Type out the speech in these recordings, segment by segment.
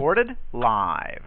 Recorded live.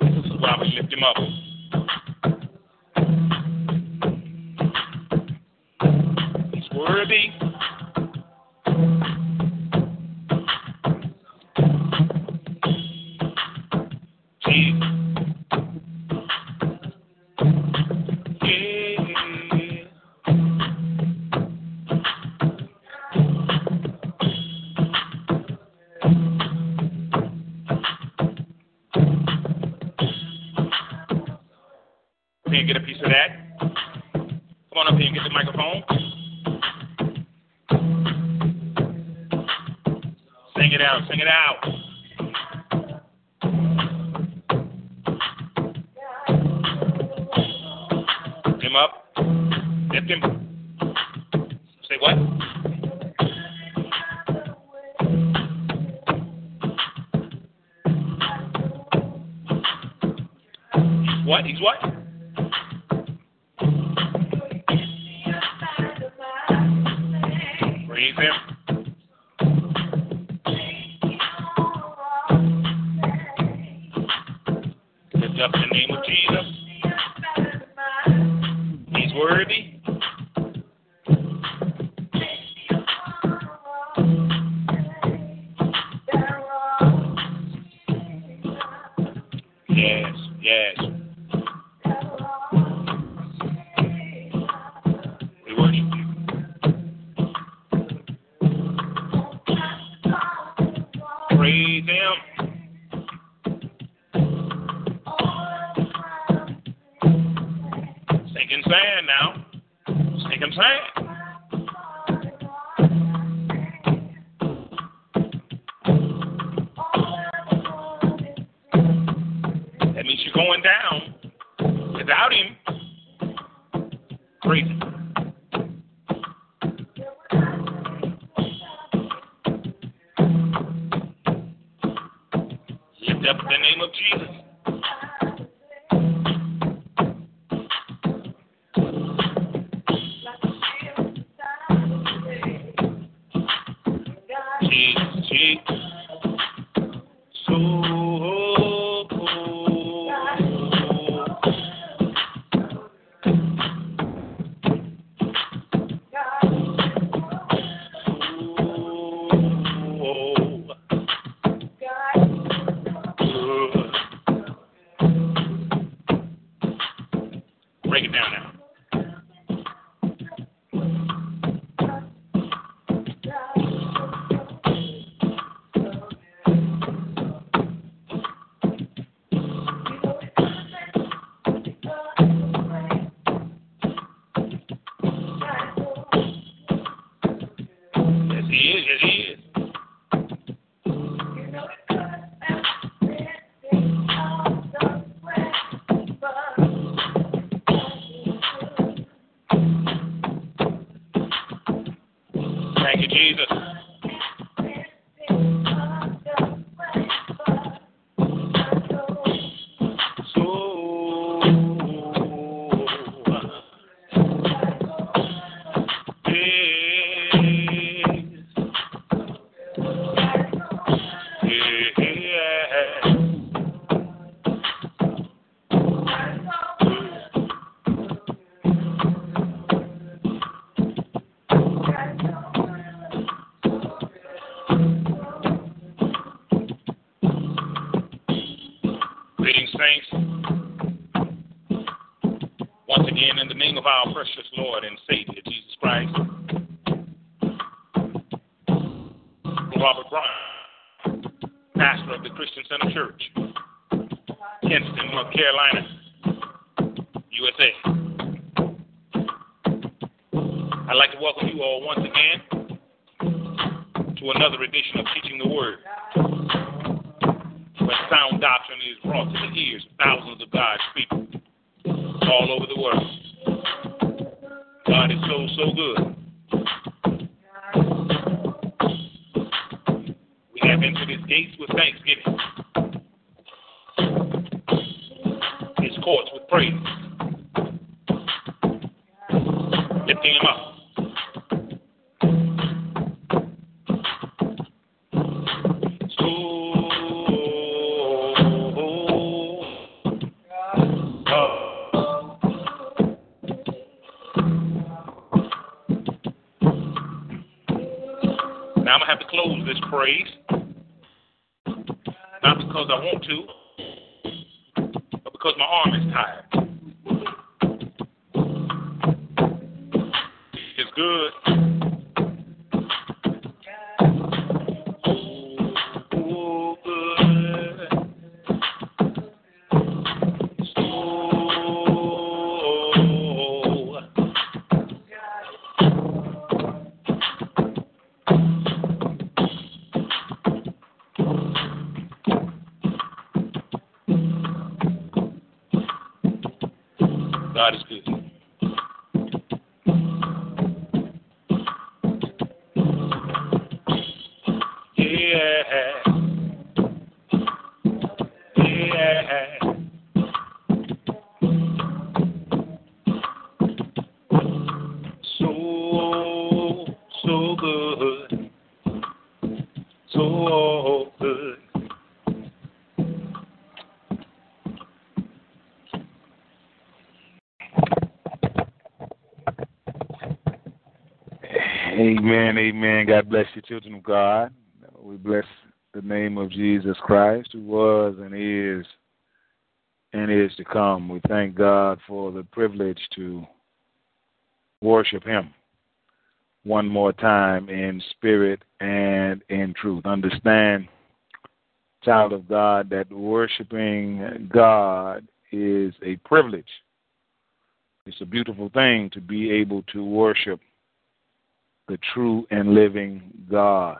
This is why we lift him up. He's worthy. down. Sing it out. Him up. Lift him. Say what? What? He's what? courts with praise. Lifting him up. Now I'm going to have to close this praise. Not because I want to, because my arm is tired. Bless you, children of God. We bless the name of Jesus Christ, who was and is and is to come. We thank God for the privilege to worship Him one more time in spirit and in truth. Understand, child of God, that worshiping God is a privilege. It's a beautiful thing to be able to worship the true and living God.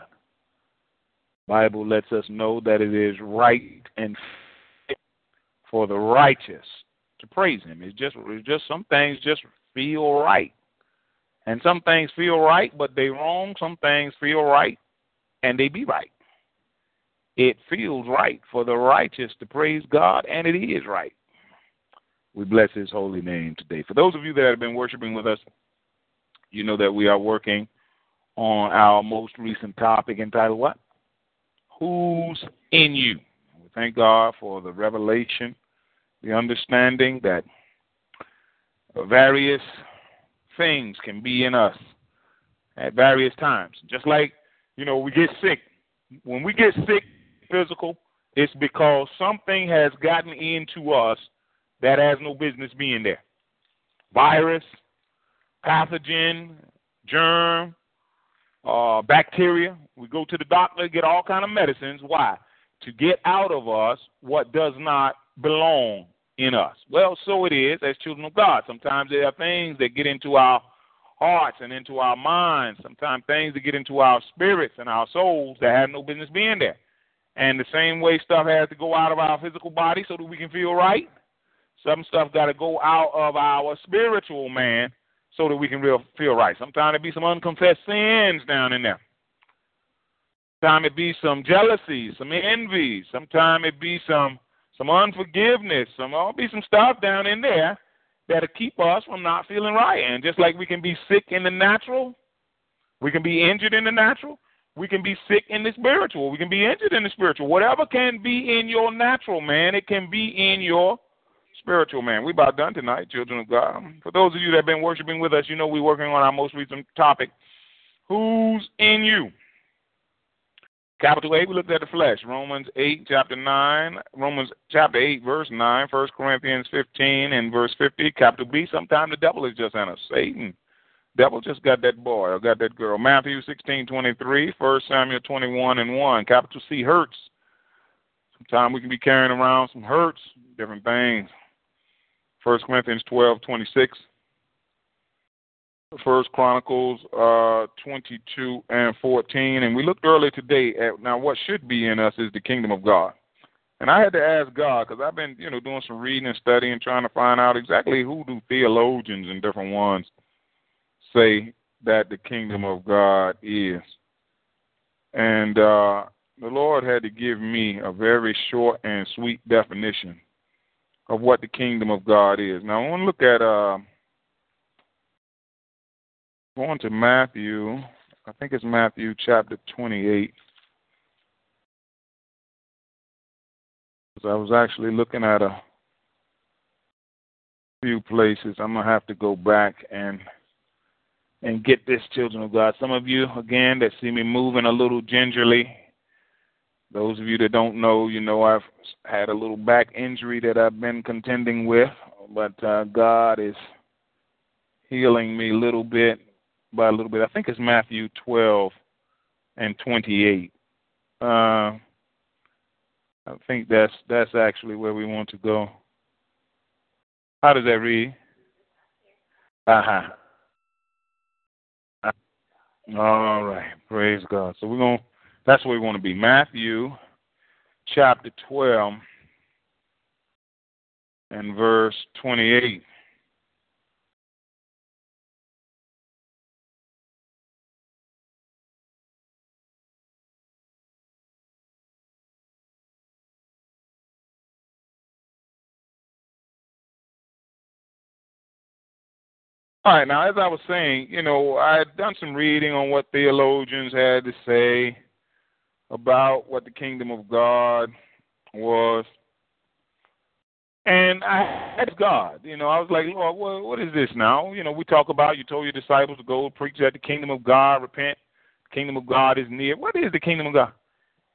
Bible lets us know that it is right and for the righteous to praise him. It's just it's just some things just feel right. And some things feel right, but they wrong. Some things feel right and they be right. It feels right for the righteous to praise God, and it is right. We bless his holy name today. For those of you that have been worshiping with us, you know that we are working on our most recent topic entitled What? Who's in you? We thank God for the revelation, the understanding that various things can be in us at various times. Just like, you know, we get sick. When we get sick physical, it's because something has gotten into us that has no business being there. Virus, pathogen, germ, uh, bacteria. We go to the doctor, get all kind of medicines. Why? To get out of us what does not belong in us. Well, so it is as children of God. Sometimes there are things that get into our hearts and into our minds. Sometimes things that get into our spirits and our souls that have no business being there. And the same way stuff has to go out of our physical body so that we can feel right. Some stuff got to go out of our spiritual man so that we can real feel right. Sometimes it be some unconfessed sins down in there. Sometimes it be some jealousy, some envy. Sometimes it be some some unforgiveness. Some all be some stuff down in there that'll keep us from not feeling right. And just like we can be sick in the natural, we can be injured in the natural. We can be sick in the spiritual. We can be injured in the spiritual. Whatever can be in your natural man, it can be in your spiritual man. We about done tonight, children of God. For those of you that have been worshiping with us, you know we're working on our most recent topic. Who's in you? Capital A, we looked at the flesh. Romans 8, chapter 9. Romans chapter 8, verse 9. 1 Corinthians 15 and verse 50. Capital B, sometimes the devil is just in us. Satan. Devil just got that boy or got that girl. Matthew 16, 23. 1 Samuel 21 and 1. Capital C, hurts. Sometimes we can be carrying around some hurts, different things. First Corinthians twelve twenty six. First Chronicles uh, 22 and 14. And we looked earlier today at now what should be in us is the kingdom of God. And I had to ask God because I've been, you know, doing some reading and studying, trying to find out exactly who do theologians and different ones say that the kingdom of God is. And uh, the Lord had to give me a very short and sweet definition of what the kingdom of God is. Now, I want to look at uh, going to Matthew. I think it's Matthew chapter 28. I was actually looking at a few places. I'm gonna have to go back and and get this, children of God. Some of you, again, that see me moving a little gingerly. Those of you that don't know, you know I've had a little back injury that I've been contending with, but uh, God is healing me little bit by a little bit. I think it's Matthew 12 and 28. Uh, I think that's that's actually where we want to go. How does that read? Uh huh. All right. Praise God. So we're to, that's where we want to be. Matthew chapter 12 and verse 28. All right, now as I was saying, you know, I had done some reading on what theologians had to say about what the kingdom of God was. And I asked God, you know, I was like, Lord, what, what is this now? You know, we talk about you told your disciples to go preach that the kingdom of God, repent, the kingdom of God is near. What is the kingdom of God?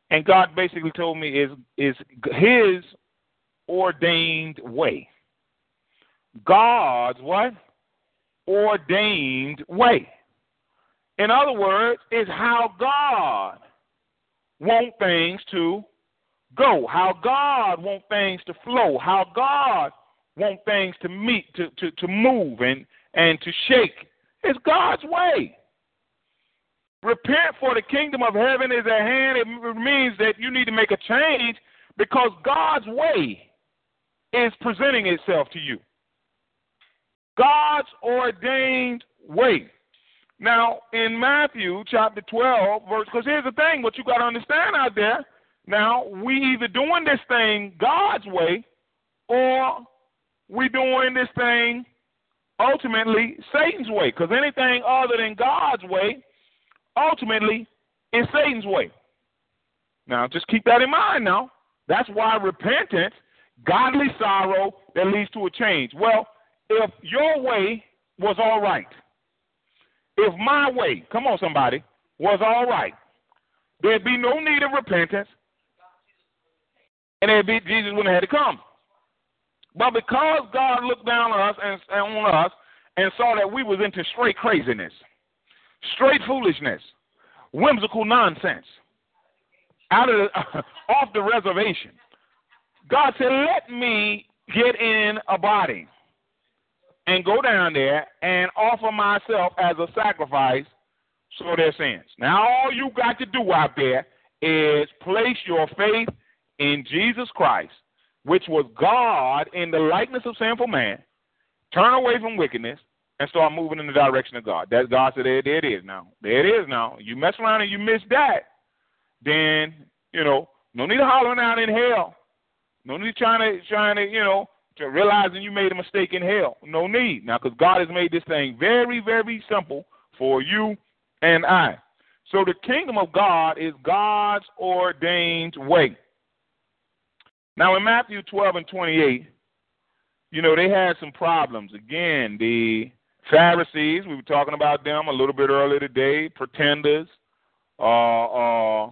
And God basically told me is is his ordained way. God's what? ordained way. In other words, is how God want things to go, how God want things to flow, how God want things to meet, to, to, to move and, and to shake. It's God's way. Repent for the kingdom of heaven is at hand. It means that you need to make a change because God's way is presenting itself to you. God's ordained way. Now, in Matthew chapter 12, verse, because here's the thing, what you got to understand out there. Now, we either doing this thing God's way or we doing this thing ultimately Satan's way. Because anything other than God's way ultimately is Satan's way. Now, just keep that in mind now. That's why repentance, godly sorrow that leads to a change. Well, if your way was all right, if my way, come on, somebody, was all right, there'd be no need of repentance, and there'd be Jesus wouldn't have had to come. But because God looked down on us and, and on us and saw that we was into straight craziness, straight foolishness, whimsical nonsense, out of the, off the reservation, God said, "Let me get in a body." And go down there and offer myself as a sacrifice for their sins. Now, all you got to do out there is place your faith in Jesus Christ, which was God in the likeness of sinful man, turn away from wickedness, and start moving in the direction of God. That God said, there, there it is now. There it is now. You mess around and you miss that, then, you know, no need hollering out in hell. No need trying to trying to, you know, realizing you made a mistake in hell. No need. Now, because God has made this thing very, very simple for you and I. So the kingdom of God is God's ordained way. Now, in Matthew 12 and 28, you know, they had some problems. Again, the Pharisees, we were talking about them a little bit earlier today, pretenders, uh, uh,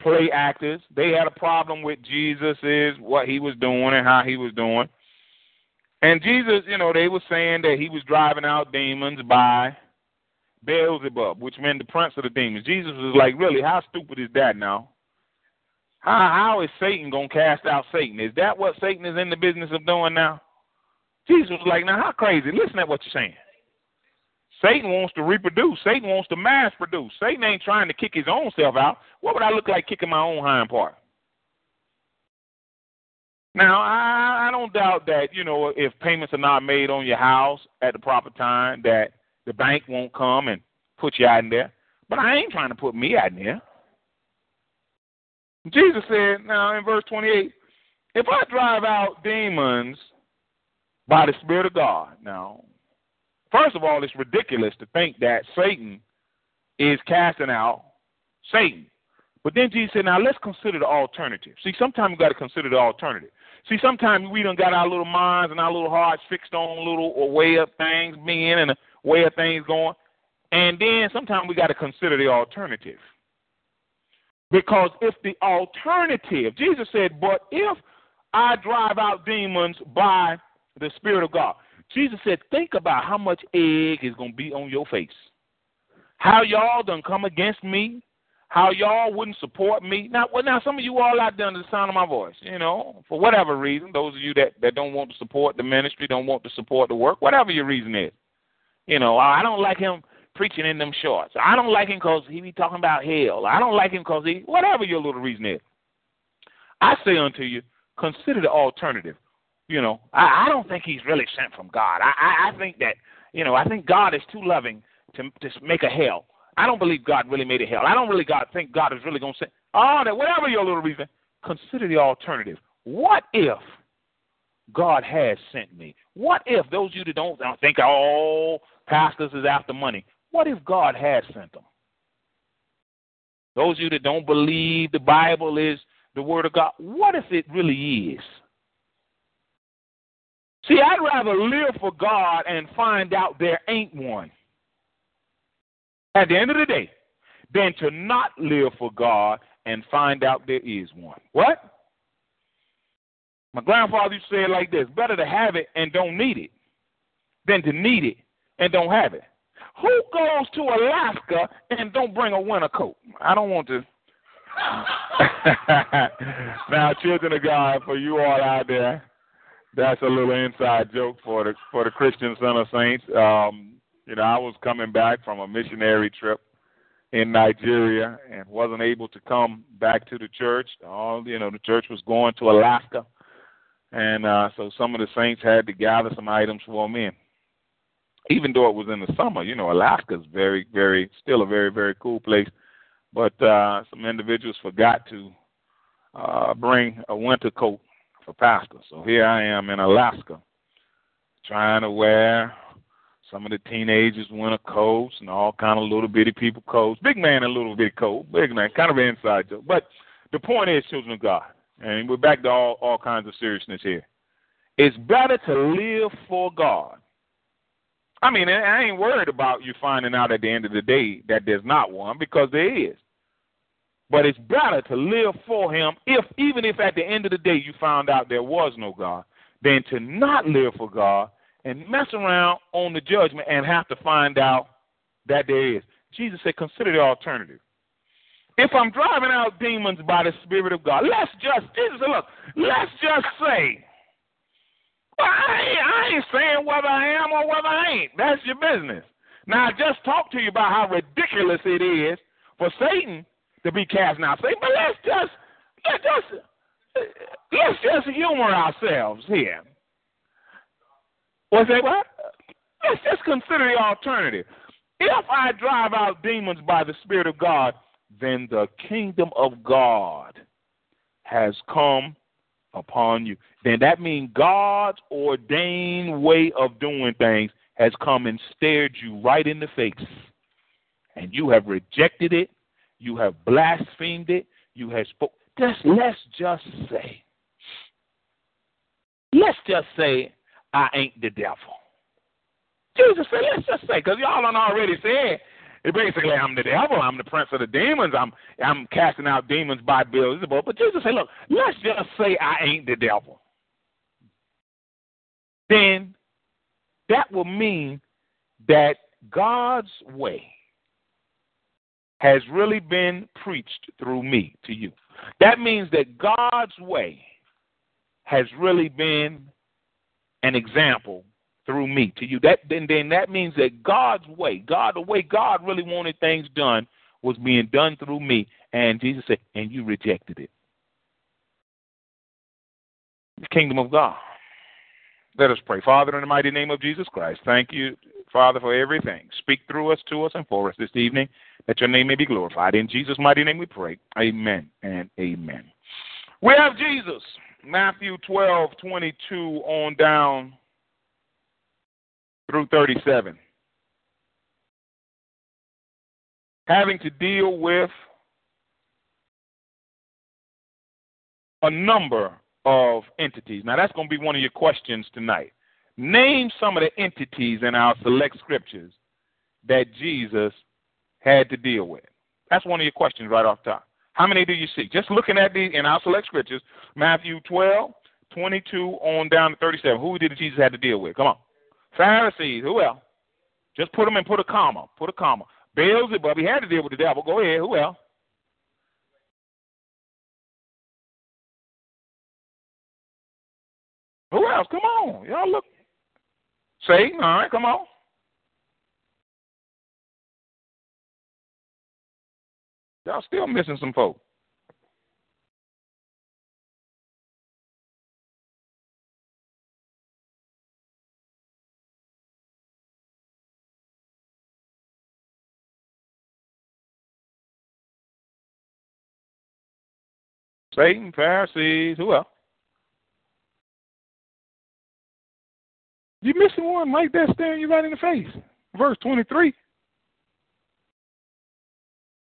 play actors. They had a problem with Jesus is what he was doing and how he was doing. And Jesus, you know, they were saying that he was driving out demons by Beelzebub, which meant the prince of the demons. Jesus was like, really, how stupid is that now? How how is Satan gonna cast out Satan? Is that what Satan is in the business of doing now? Jesus was like, now how crazy? Listen at what you're saying. Satan wants to reproduce. Satan wants to mass produce. Satan ain't trying to kick his own self out. What would I look like kicking my own hind part? Now, I, I don't doubt that, you know, if payments are not made on your house at the proper time, that the bank won't come and put you out in there. But I ain't trying to put me out in there. Jesus said, now in verse 28, if I drive out demons by the Spirit of God, now, First of all, it's ridiculous to think that Satan is casting out Satan. But then Jesus said, now let's consider the alternative. See, sometimes you got to consider the alternative. See, sometimes we don't got our little minds and our little hearts fixed on a little uh, way of things being and a way of things going. And then sometimes we got to consider the alternative. Because if the alternative, Jesus said, but if I drive out demons by the Spirit of God, Jesus said, think about how much egg is going to be on your face. How y'all done come against me. How y'all wouldn't support me. Now, well, now some of you all out there under the sound of my voice, you know, for whatever reason, those of you that, that don't want to support the ministry, don't want to support the work, whatever your reason is. You know, I don't like him preaching in them shorts. I don't like him because he be talking about hell. I don't like him because he, whatever your little reason is. I say unto you, consider the alternative. You know, I, I don't think he's really sent from God. I, I, I think that, you know, I think God is too loving to to make a hell. I don't believe God really made a hell. I don't really God think God is really going to say, oh, that whatever your little reason, consider the alternative. What if God has sent me? What if those of you that don't, don't think, oh, pastors is after money? What if God has sent them? Those of you that don't believe the Bible is the Word of God, what if it really is? See, I'd rather live for God and find out there ain't one at the end of the day than to not live for God and find out there is one. What? My grandfather used to say it like this better to have it and don't need it than to need it and don't have it. Who goes to Alaska and don't bring a winter coat? I don't want to. now, children of God, for you all out there, that's a little inside joke for the for the Christian Son of Saints. Um, you know, I was coming back from a missionary trip in Nigeria and wasn't able to come back to the church. All you know, the church was going to Alaska, and uh, so some of the saints had to gather some items for me. And even though it was in the summer, you know, Alaska's very, very, still a very, very cool place. But uh, some individuals forgot to uh, bring a winter coat for pastor. So here I am in Alaska, trying to wear some of the teenagers winter coats and all kind of little bitty people coats. Big man in a little bitty coat. Big man, kind of an inside joke. But the point is, children of God, and we're back to all, all kinds of seriousness here. It's better to live for God. I mean, I ain't worried about you finding out at the end of the day that there's not one because there is. But it's better to live for him if even if at the end of the day you found out there was no God, than to not live for God and mess around on the judgment and have to find out that there is. Jesus said, consider the alternative. If I'm driving out demons by the Spirit of God, let's just, Jesus look, let's just say, well, I, ain't, I ain't saying whether I am or whether I ain't. That's your business. Now, I just talked to you about how ridiculous it is for Satan to be casting out Satan, but let's just, let's just, let's just humor ourselves here. What's that? What? Let's just consider the alternative. If I drive out demons by the Spirit of God, then the kingdom of God has come upon you. Then that means God's ordained way of doing things has come and stared you right in the face. And you have rejected it. You have blasphemed it. You have spoke. Just let's just say. Let's just say I ain't the devil. Jesus said, let's just say, because y'all done already said, basically, I'm the devil. I'm the prince of the demons. I'm I'm casting out demons by Beelzebub. But Jesus said, look, let's just say I ain't the devil. Then that will mean that God's way has really been preached through me to you. That means that God's way has really been an example through me to you. That then then that means that God's way, God the way God really wanted things done was being done through me. And Jesus said, and you rejected it. The kingdom of God. Let us pray. Father, in the mighty name of Jesus Christ, thank you, Father, for everything. Speak through us, to us, and for us this evening, that your name may be glorified. In Jesus' mighty name we pray. Amen and amen. We have Jesus. Matthew 12, 22 on down through 37. Having to deal with a number of entities. Now, that's going to be one of your questions tonight. Name some of the entities in our select scriptures that Jesus had to deal with? That's one of your questions right off top. How many do you see? Just looking at these in our select scriptures, Matthew 12, 22 on down to 37. Who did Jesus have to deal with? Come on. Pharisees. Who else? Just put them and put a comma. Put a comma. Beelzebub. He had to deal with the devil. Go ahead. Who else? Who else? Come on. Y'all look. Satan. All right. Come on. Y'all still missing some folks. Satan, Pharisees, who else? You missing one like that staring you right in the face. Verse 23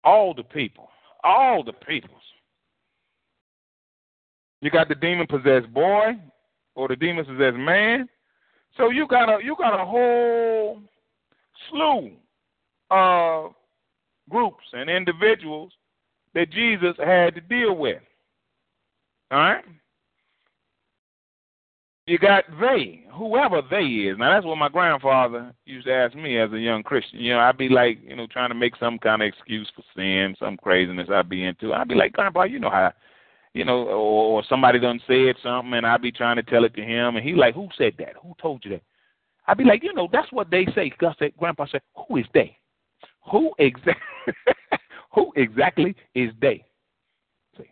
all the people, all the peoples. You got the demon possessed boy or the demon possessed man. So you got a you got a whole slew of groups and individuals that Jesus had to deal with. All right? You got they, whoever they is. Now that's what my grandfather used to ask me as a young Christian. You know, I'd be like, you know, trying to make some kind of excuse for sin, some craziness I'd be into. I'd be like, Grandpa, you know how, you know, or, or somebody done said something, and I'd be trying to tell it to him, and he like, who said that? Who told you that? I'd be like, you know, that's what they say. Gus said, Grandpa said, who is they? Who exactly? who exactly is they? See,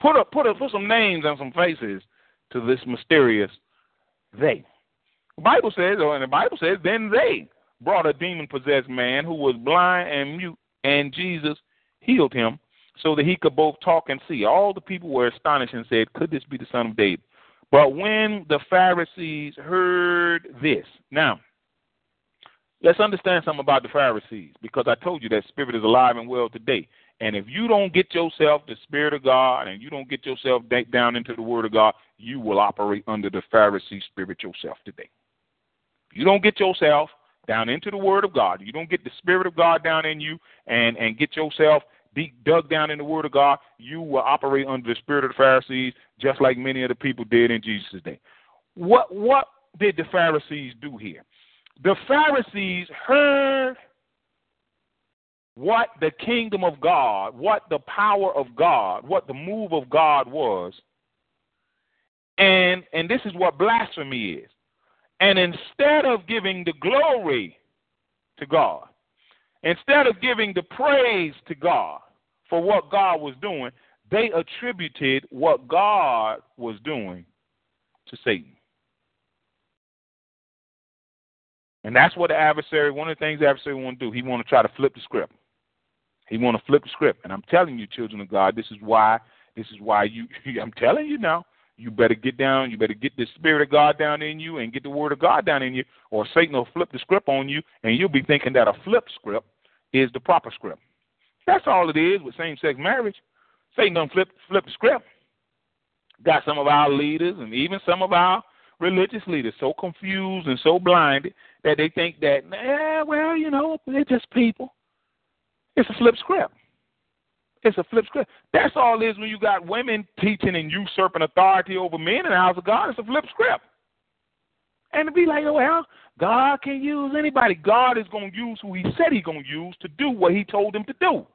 put a put a put some names and some faces to this mysterious they. The Bible says, or the Bible says, then they brought a demon possessed man who was blind and mute, and Jesus healed him so that he could both talk and see. All the people were astonished and said, Could this be the son of David? But when the Pharisees heard this, now, let's understand something about the Pharisees because I told you that spirit is alive and well today. And if you don't get yourself the Spirit of God and you don't get yourself down into the Word of God, you will operate under the Pharisee spirit yourself today. If you don't get yourself down into the Word of God, you don't get the Spirit of God down in you and, and get yourself deep dug down in the Word of God, you will operate under the spirit of the Pharisees, just like many of the people did in Jesus' day. What what did the Pharisees do here? The Pharisees heard what the kingdom of God, what the power of God, what the move of God was. And and this is what blasphemy is. And instead of giving the glory to God, instead of giving the praise to God for what God was doing, they attributed what God was doing to Satan. And that's what the adversary, one of the things the adversary want to do, he want to try to flip the script. He want to flip the script, and I'm telling you, children of God, this is why. This is why you. I'm telling you now. You better get down. You better get the spirit of God down in you, and get the word of God down in you, or Satan will flip the script on you, and you'll be thinking that a flip script is the proper script. That's all it is with same-sex marriage. Satan don't flip flip the script. Got some of our leaders and even some of our religious leaders so confused and so blinded that they think that, eh, well, you know, they're just people. It's a flip script. It's a flip script. That's all it is when you got women teaching and usurping authority over men in the house of God. It's a flip script. And to be like, oh, well, God can use anybody. God is going to use who He said He's going to use to do what He told him to do.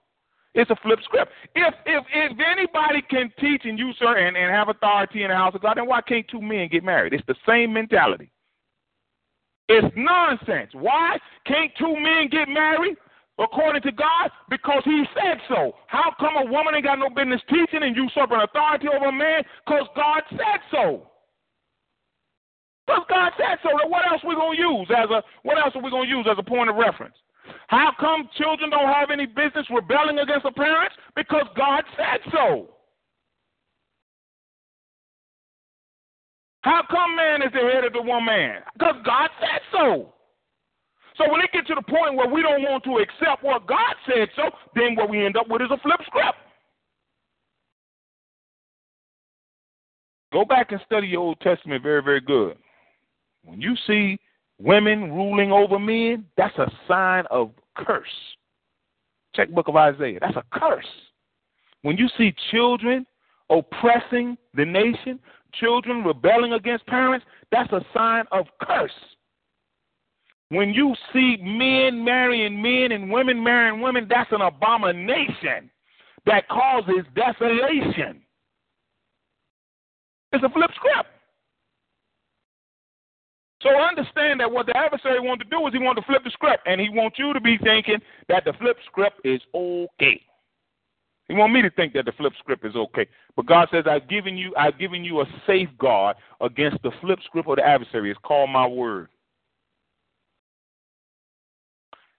It's a flip script. If if if anybody can teach and usurp and, and have authority in the house of God, then why can't two men get married? It's the same mentality. It's nonsense. Why can't two men get married? According to God because he said so. How come a woman ain't got no business teaching and usurping authority over a man? Because God said so. Because God said so. What else we gonna use as a what else are we gonna use as a point of reference? How come children don't have any business rebelling against their parents? Because God said so. How come man is the head of the one man? Because God said so. So when it gets to the point where we don't want to accept what God said so, then what we end up with is a flip script. Go back and study your Old Testament very, very good. When you see women ruling over men, that's a sign of curse. Check book of Isaiah. That's a curse. When you see children oppressing the nation, children rebelling against parents, that's a sign of curse. When you see men marrying men and women marrying women, that's an abomination that causes desolation. It's a flip script. So understand that what the adversary wanted to do is he wanted to flip the script, and he wants you to be thinking that the flip script is okay. He want me to think that the flip script is okay. But God says, I've given you, I've given you a safeguard against the flip script of the adversary. It's called my word.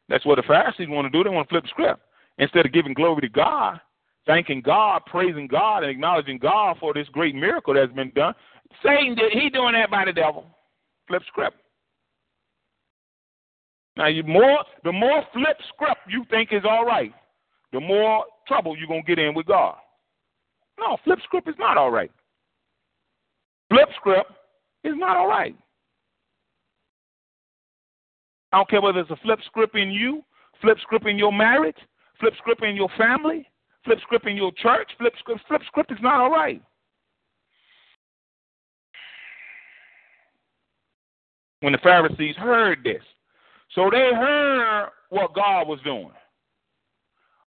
That's what the Pharisees want to do. They want to flip the script. Instead of giving glory to God, thanking God, praising God, and acknowledging God for this great miracle that's been done, Satan did he doing that by the devil. Flip script. Now you more the more flip script you think is all right, the more trouble you're gonna get in with God. No, flip script is not all right. Flip script is not all right. I don't care whether it's a flip script in you, flip script in your marriage, flip script in your family, flip script in your church. Flip script, flip script is not all right. When the Pharisees heard this, so they heard what God was doing.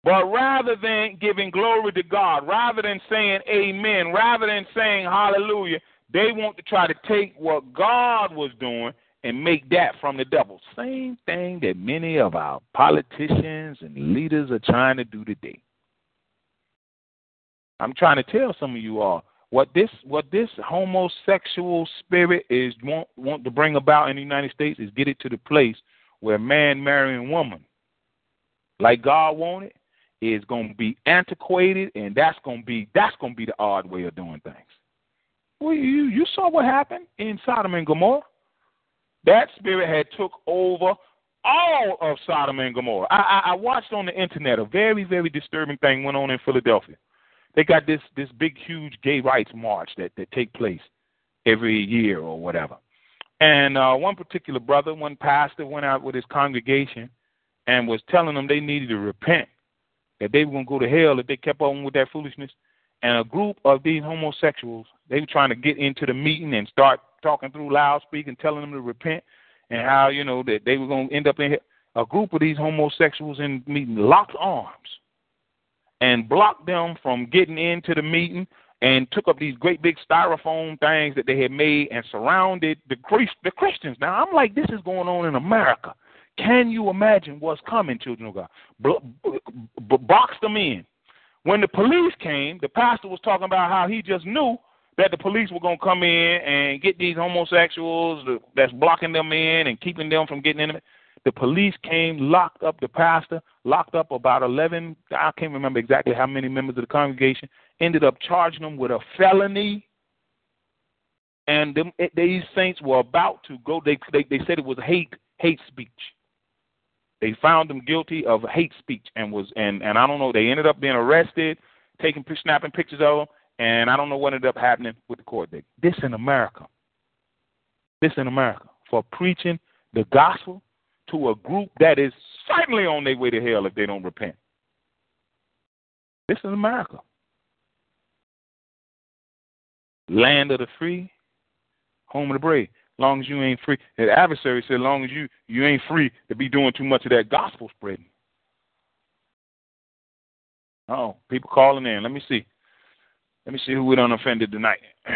But rather than giving glory to God, rather than saying amen, rather than saying hallelujah, they want to try to take what God was doing and make that from the devil. Same thing that many of our politicians and leaders are trying to do today. I'm trying to tell some of you all what this what this homosexual spirit is want want to bring about in the United States is get it to the place where man marrying woman, like God wanted, is going to be antiquated, and that's going to be that's going to be the odd way of doing things. Well, you you saw what happened in Sodom and Gomorrah. That spirit had took over all of Sodom and Gomorrah. I, I, I watched on the internet a very, very disturbing thing went on in Philadelphia. They got this this big, huge gay rights march that that take place every year or whatever. And uh, one particular brother, one pastor, went out with his congregation and was telling them they needed to repent, that they were going to go to hell if they kept on with that foolishness. And a group of these homosexuals, they were trying to get into the meeting and start talking through loudspeaker and telling them to repent and how, you know, that they were going to end up in here. A group of these homosexuals in the meeting locked arms and blocked them from getting into the meeting and took up these great big styrofoam things that they had made and surrounded the, the Christians. Now, I'm like, this is going on in America. Can you imagine what's coming, children of God? B- box them in. When the police came, the pastor was talking about how he just knew that the police were going to come in and get these homosexuals that's blocking them in and keeping them from getting in. The police came, locked up the pastor, locked up about 11, I can't remember exactly how many members of the congregation, ended up charging them with a felony. And them, these saints were about to go, they, they, they said it was hate, hate speech. They found them guilty of hate speech and was and and I don't know. They ended up being arrested, taking snapping pictures of them, and I don't know what ended up happening with the court. This in America. This in America for preaching the gospel to a group that is certainly on their way to hell if they don't repent. This is America. Land of the free, home of the brave. Long as you ain't free. The adversary said, long as you you ain't free to be doing too much of that gospel spreading. Oh, people calling in. Let me see. Let me see who we done offended tonight.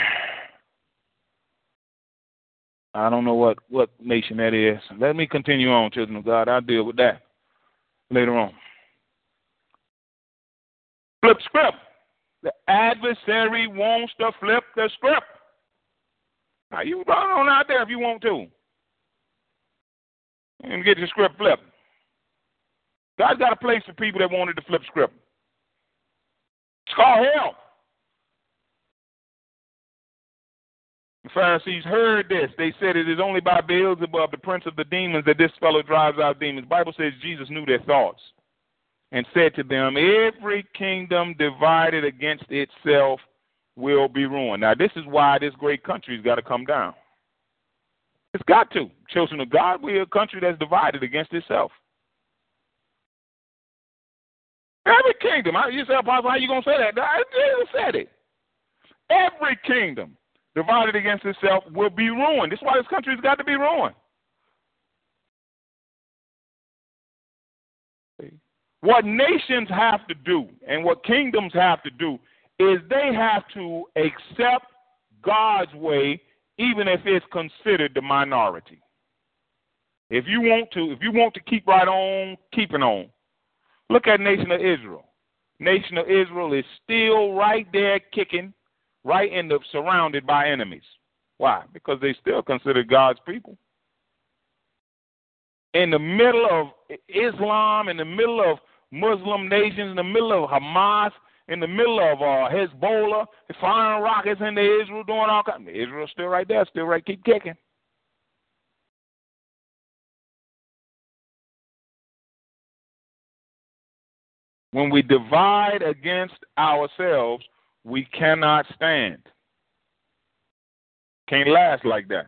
I don't know what what nation that is. Let me continue on, children of God. I'll deal with that later on. Flip script. The adversary wants to flip the script. Now you run on out there if you want to. And get your script flipped. God's got a place for people that wanted to flip script. It's called hell. The Pharisees heard this. They said it is only by Beelzebub, the prince of the demons, that this fellow drives out demons. The Bible says Jesus knew their thoughts and said to them, Every kingdom divided against itself will be ruined. Now, this is why this great country's got to come down. It's got to. Children of God, we're a country that's divided against itself. Every kingdom. You say, Apostle, how you going to say that? Just said it. Every kingdom divided against itself will be ruined. That's why this country's got to be ruined. What nations have to do and what kingdoms have to do is they have to accept God's way, even if it's considered the minority. If you want to, if you want to keep right on keeping on, look at nation of Israel. Nation of Israel is still right there kicking, right in the surrounded by enemies. Why? Because they still consider God's people. In the middle of Islam, in the middle of Muslim nations, in the middle of Hamas, in the middle of uh, Hezbollah, firing rockets into Israel, doing all kinds. Israel's still right there, still right, keep kicking. When we divide against ourselves, we cannot stand. Can't last like that.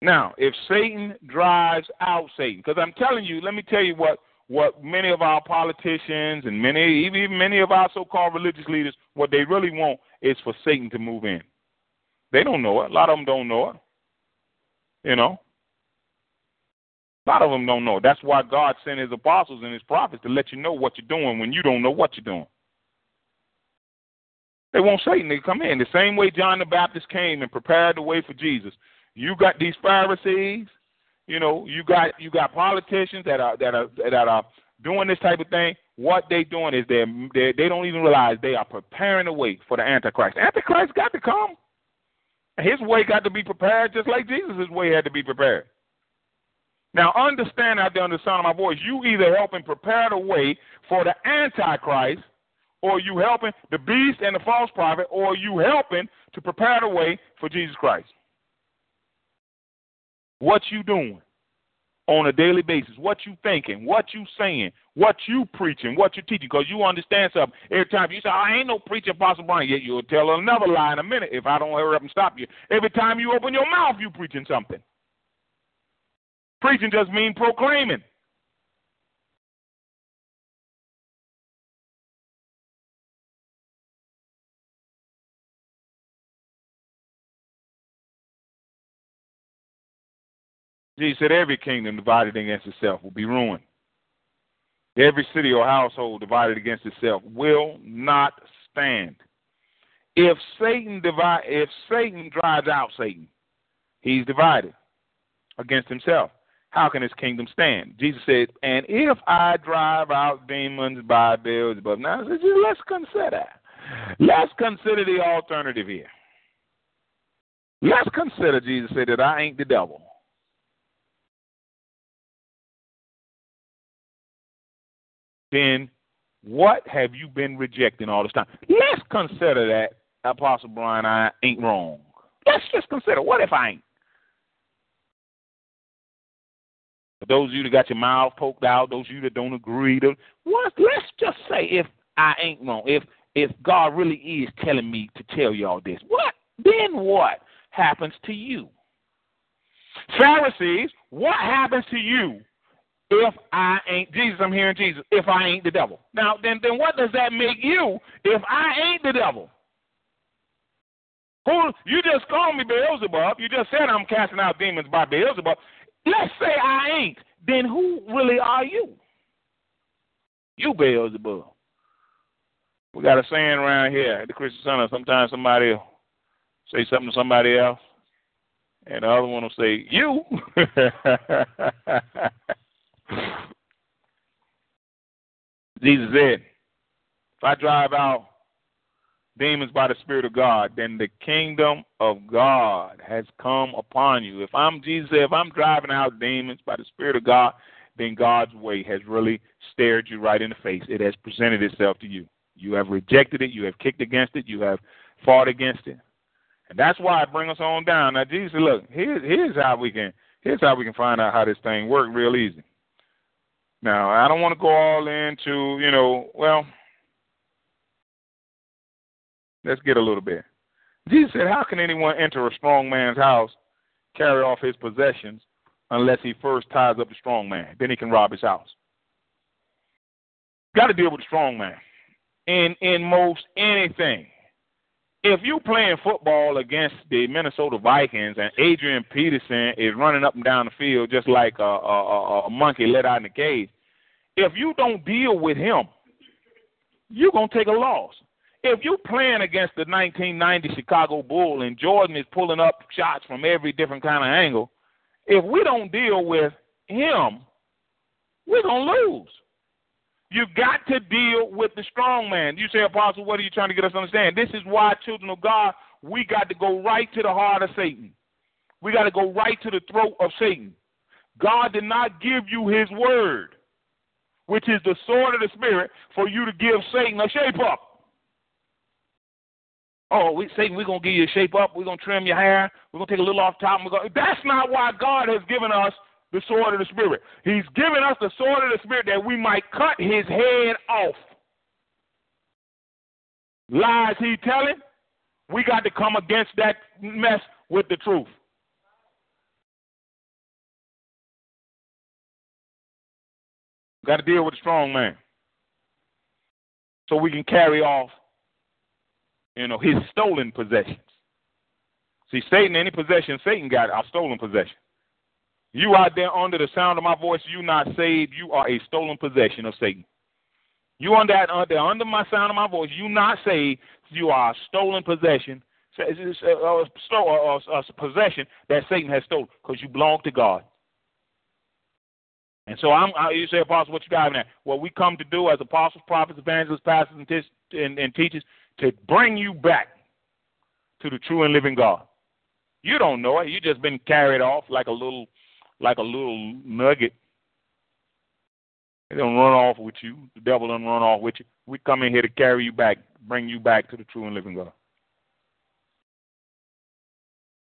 Now, if Satan drives out Satan, because I'm telling you, let me tell you what what many of our politicians and many even many of our so-called religious leaders what they really want is for Satan to move in. They don't know it. A lot of them don't know it. You know. A lot of them don't know. That's why God sent his apostles and his prophets to let you know what you're doing when you don't know what you're doing. They want Satan to come in. The same way John the Baptist came and prepared the way for Jesus. You got these Pharisees you know, you got you got politicians that are that are that are doing this type of thing. What they doing is they they they don't even realize they are preparing the way for the Antichrist. Antichrist got to come. His way got to be prepared just like Jesus' way had to be prepared. Now understand out there on the sound of my voice, you either helping prepare the way for the Antichrist, or you helping the beast and the false prophet, or are you helping to prepare the way for Jesus Christ what you doing on a daily basis, what you thinking, what you saying, what you preaching, what you teaching, because you understand something. Every time you say, I ain't no preacher, Apostle Bryant, yet you'll tell another lie in a minute if I don't hurry up and stop you. Every time you open your mouth, you preaching something. Preaching just mean proclaiming. Jesus said, Every kingdom divided against itself will be ruined. Every city or household divided against itself will not stand. If Satan divide, if Satan drives out Satan, he's divided against himself. How can his kingdom stand? Jesus said, "And if I drive out demons by Beelzebub." Now, let's consider. Let's consider the alternative here. Let's consider Jesus said that I ain't the devil. Then what have you been rejecting all this time? Let's consider that, Apostle Bryant, I ain't wrong. Let's just consider, what if I ain't? For those of you that got your mouth poked out, those of you that don't agree, to, what, let's just say if I ain't wrong, if if God really is telling me to tell y'all this, what then what happens to you? Pharisees, what happens to you if I ain't Jesus, I'm hearing Jesus, if I ain't the devil. Now then then what does that make you if I ain't the devil? Who you just called me Beelzebub, you just said I'm casting out demons by Beelzebub. Let's say I ain't, then who really are you? You Beelzebub. We got a saying around here at the Christian Center, sometimes somebody will say something to somebody else, and the other one will say, You Jesus said, if I drive out demons by the Spirit of God, then the kingdom of God has come upon you. If I'm Jesus if I'm driving out demons by the Spirit of God, then God's way has really stared you right in the face. It has presented itself to you. You have rejected it, you have kicked against it, you have fought against it. And that's why I bring us on down. Now Jesus look, here's here's how we can here's how we can find out how this thing works real easy. Now, I don't want to go all into, you know, well, let's get a little bit. Jesus said, How can anyone enter a strong man's house carry off his possessions unless he first ties up the strong man. Then he can rob his house. Got to deal with the strong man in in most anything. If you playing football against the Minnesota Vikings and Adrian Peterson is running up and down the field just like a, a, a monkey let out in the cage, if you don't deal with him, you're gonna take a loss. If you're playing against the 1990 Chicago Bull and Jordan is pulling up shots from every different kind of angle, if we don't deal with him, we're gonna lose. You got to deal with the strong man. You say, Apostle, what are you trying to get us to understand? This is why, children of God, we got to go right to the heart of Satan. We got to go right to the throat of Satan. God did not give you his word, which is the sword of the Spirit, for you to give Satan a shape up. Oh, we, Satan, we're going to give you a shape up. We're going to trim your hair. We're going to take a little off top. And we're going That's not why God has given us the sword of the Spirit. He's given us the sword of the Spirit that we might cut his head off. Lies he telling, we got to come against that mess with the truth. Got to deal with the strong man. So we can carry off, you know, his stolen possessions. See, Satan, any possession Satan got are stolen possessions. You out there under the sound of my voice, you not saved. You are a stolen possession of Satan. You under under under my sound of my voice, you not saved. You are a stolen possession, a, a, a, a possession that Satan has stolen because you belong to God. And so I'm. I, you say, Apostle, what you in there? What we come to do as apostles, prophets, evangelists, pastors, and, and, and teachers to bring you back to the true and living God. You don't know it. You just been carried off like a little like a little nugget. They don't run off with you. The devil don't run off with you. We come in here to carry you back, bring you back to the true and living God.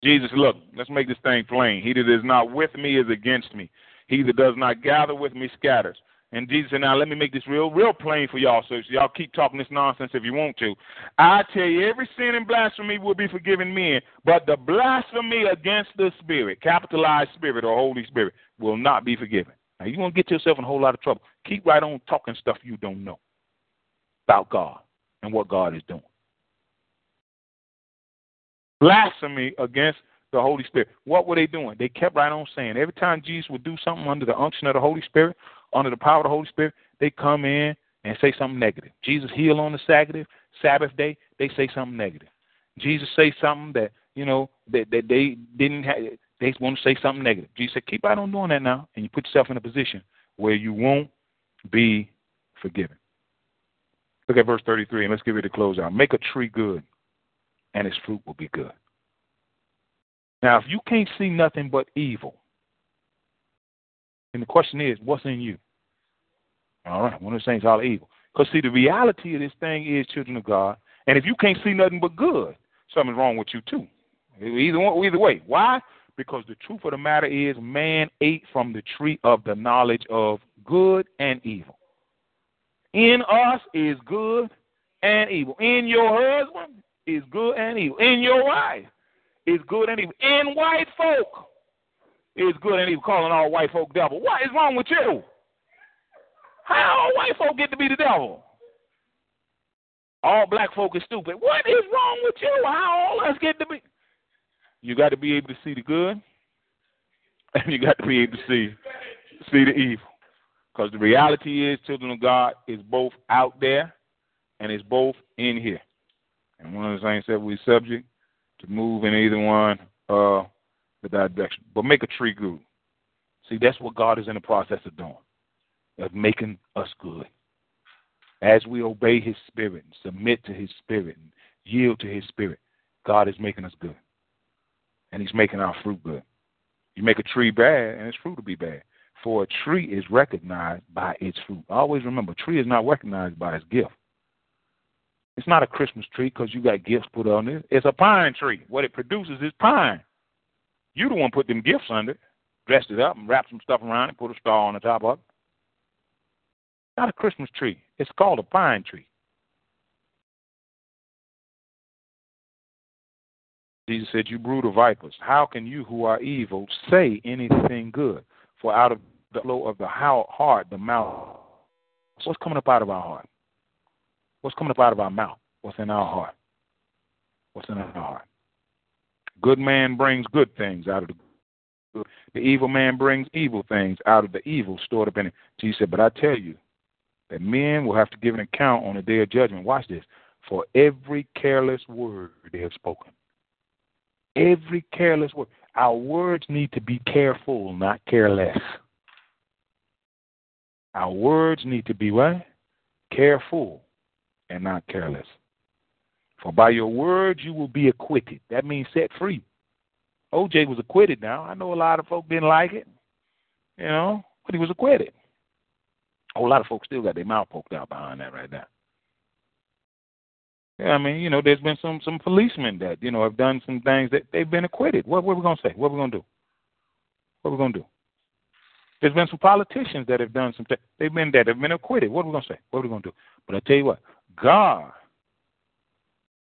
Jesus, look, let's make this thing plain. He that is not with me is against me. He that does not gather with me scatters. And Jesus said, now let me make this real, real plain for y'all, so y'all keep talking this nonsense if you want to. I tell you, every sin and blasphemy will be forgiven men, but the blasphemy against the Spirit, capitalized Spirit or Holy Spirit, will not be forgiven. Now you won't get yourself in a whole lot of trouble. Keep right on talking stuff you don't know about God and what God is doing. Blasphemy against the Holy Spirit. What were they doing? They kept right on saying every time Jesus would do something under the unction of the Holy Spirit under the power of the Holy Spirit, they come in and say something negative. Jesus healed on the Sabbath, Sabbath day, they say something negative. Jesus say something that, you know, that, that they didn't have, they want to say something negative. Jesus said, keep right on doing that now, and you put yourself in a position where you won't be forgiven. Look at verse 33, and let's give it a close out. Make a tree good, and its fruit will be good. Now, if you can't see nothing but evil, and the question is, what's in you? All right, one of the things all evil. Because see, the reality of this thing is, children of God, and if you can't see nothing but good, something's wrong with you too. Either one, either way. Why? Because the truth of the matter is, man ate from the tree of the knowledge of good and evil. In us is good and evil. In your husband is good and evil. In your wife is good and evil. In white folk is good and evil, calling all white folk devil. What is wrong with you? How all white folk get to be the devil? All black folk is stupid. What is wrong with you? How all us get to be? You got to be able to see the good, and you got to be able to see see the evil. Because the reality is, children of God is both out there and it's both in here. And one of the things that we subject to move in either one uh, that direction. But make a tree good. See, that's what God is in the process of doing, of making us good. As we obey His Spirit submit to His Spirit yield to His Spirit, God is making us good. And He's making our fruit good. You make a tree bad, and its fruit will be bad. For a tree is recognized by its fruit. Always remember, a tree is not recognized by its gift. It's not a Christmas tree because you got gifts put on it. It's a pine tree. What it produces is pine. You the one put them gifts under it, dressed it up and wrapped some stuff around it, put a star on the top of it. Not a Christmas tree. It's called a pine tree. Jesus said, You brood of vipers, how can you who are evil say anything good? For out of the flow of the heart, the mouth. So what's coming up out of our heart? What's coming up out of our mouth? What's in our heart? What's in our heart? Good man brings good things out of the good. The evil man brings evil things out of the evil stored up in it. Jesus said, But I tell you that men will have to give an account on the day of judgment. Watch this. For every careless word they have spoken. Every careless word. Our words need to be careful, not careless. Our words need to be what? Careful and not careless. For by your words you will be acquitted. That means set free. OJ was acquitted now. I know a lot of folk didn't like it, you know, but he was acquitted. A whole lot of folks still got their mouth poked out behind that right now. Yeah, I mean, you know, there's been some some policemen that you know have done some things that they've been acquitted. What what are we gonna say? What are we gonna do? What are we gonna do? There's been some politicians that have done some things. They've been that have been acquitted. What are we gonna say? What are we gonna do? But I tell you what, God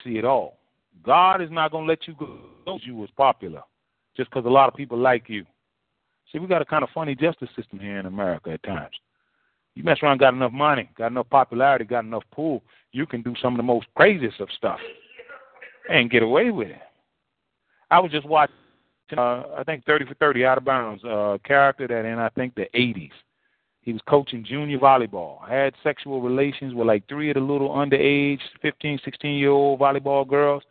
see it all. God is not gonna let you go you was popular just because a lot of people like you. See, we got a kind of funny justice system here in America at times. You mess around, got enough money, got enough popularity, got enough pull, you can do some of the most craziest of stuff and get away with it. I was just watching, uh, I think 30 for 30 out of bounds, uh, character that in I think the 80s. He was coaching junior volleyball. Had sexual relations with like three of the little underage, 15, 16 year old volleyball girls.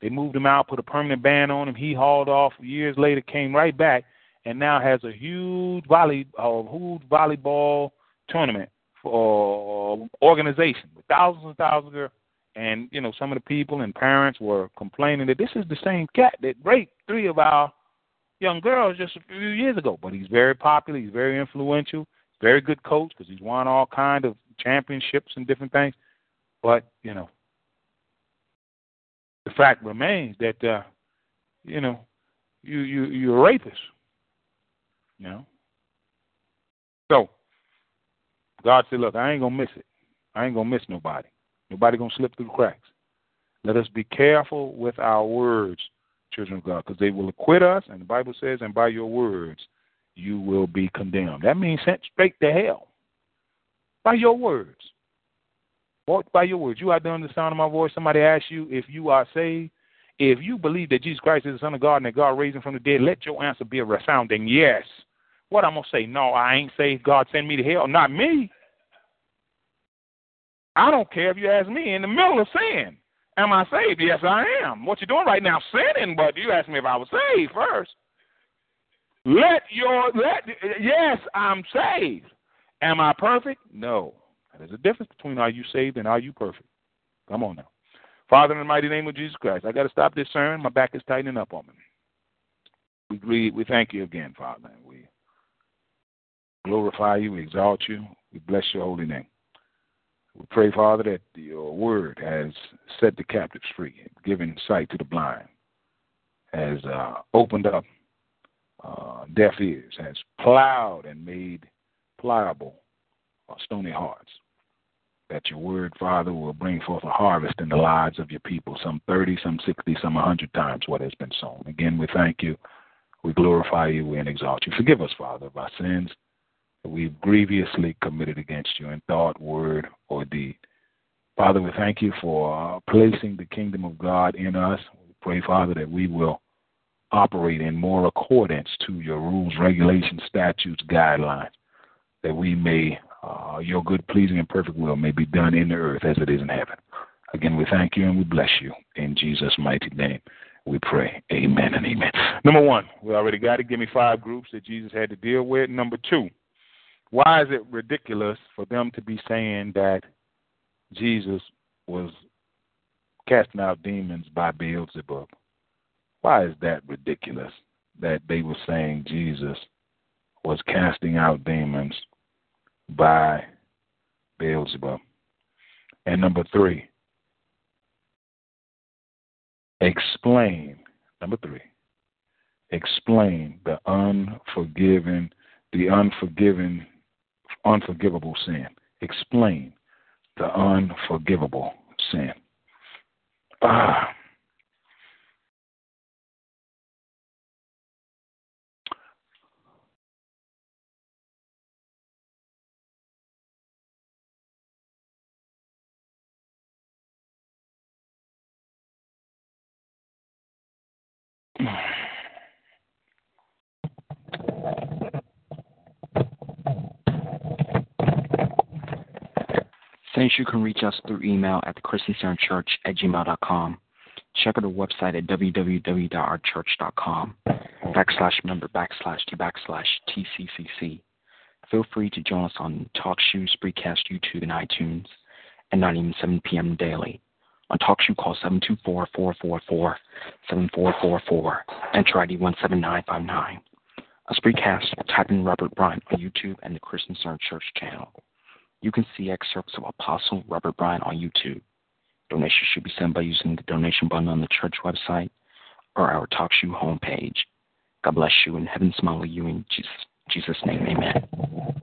They moved him out, put a permanent ban on him. He hauled off. Years later, came right back, and now has a huge volley, uh, huge volleyball tournament for uh, organization with thousands and thousands of girls. And you know, some of the people and parents were complaining that this is the same cat that raped three of our young girls just a few years ago. But he's very popular. He's very influential. Very good coach because he's won all kind of championships and different things. But you know, the fact remains that uh, you know you you you're a rapist. You know. So God said, "Look, I ain't gonna miss it. I ain't gonna miss nobody. Nobody gonna slip through the cracks. Let us be careful with our words, children of God, because they will acquit us. And the Bible says, and by your words you will be condemned. That means sent straight to hell. By your words. By your words. You there under the sound of my voice, somebody asks you if you are saved. If you believe that Jesus Christ is the Son of God and that God raised him from the dead, let your answer be a resounding yes. What I'm gonna say? No, I ain't saved. God send me to hell. Not me. I don't care if you ask me in the middle of sin. Am I saved? Yes, I am. What you're doing right now, sinning, but you asked me if I was saved first. Let your let yes, I'm saved. Am I perfect? No. There's a difference between are you saved and are you perfect. Come on now. Father, in the mighty name of Jesus Christ, I got to stop this sermon. My back is tightening up on me. We, we, we thank you again, Father. We glorify you, we exalt you, we bless your holy name. We pray, Father, that your word has set the captives free, given sight to the blind, has uh, opened up uh, deaf ears, has plowed and made pliable uh, stony hearts that your word, Father, will bring forth a harvest in the lives of your people, some 30, some 60, some 100 times what has been sown. Again, we thank you. We glorify you and exalt you. Forgive us, Father, of our sins that we've grievously committed against you in thought, word, or deed. Father, we thank you for uh, placing the kingdom of God in us. We pray, Father, that we will operate in more accordance to your rules, regulations, statutes, guidelines, that we may uh, your good, pleasing, and perfect will may be done in the earth as it is in heaven. Again, we thank you and we bless you. In Jesus' mighty name, we pray. Amen and amen. Number one, we already got it. Give me five groups that Jesus had to deal with. Number two, why is it ridiculous for them to be saying that Jesus was casting out demons by Beelzebub? Why is that ridiculous that they were saying Jesus was casting out demons by Beelzebub. And number three, explain, number three, explain the unforgiven, the unforgiven, unforgivable sin. Explain the unforgivable sin. Ah. Saints, you can reach us through email at the Christian Center Church at gmail.com. Check out our website at www.ourchurch.com backslash member backslash t backslash TCCC. Feel free to join us on TalkShoe, Spreecast, YouTube, and iTunes at 9 a.m. 7 p.m. daily. On TalkShoe, call 724-444-7444. Enter ID 17959. A Spreecast, type in Robert Bryant on YouTube and the Christian Center Church channel. You can see excerpts of Apostle Robert Bryant on YouTube. Donations should be sent by using the donation button on the church website or our TalkShoe homepage. God bless you and heaven smile you in Jesus, Jesus' name. Amen.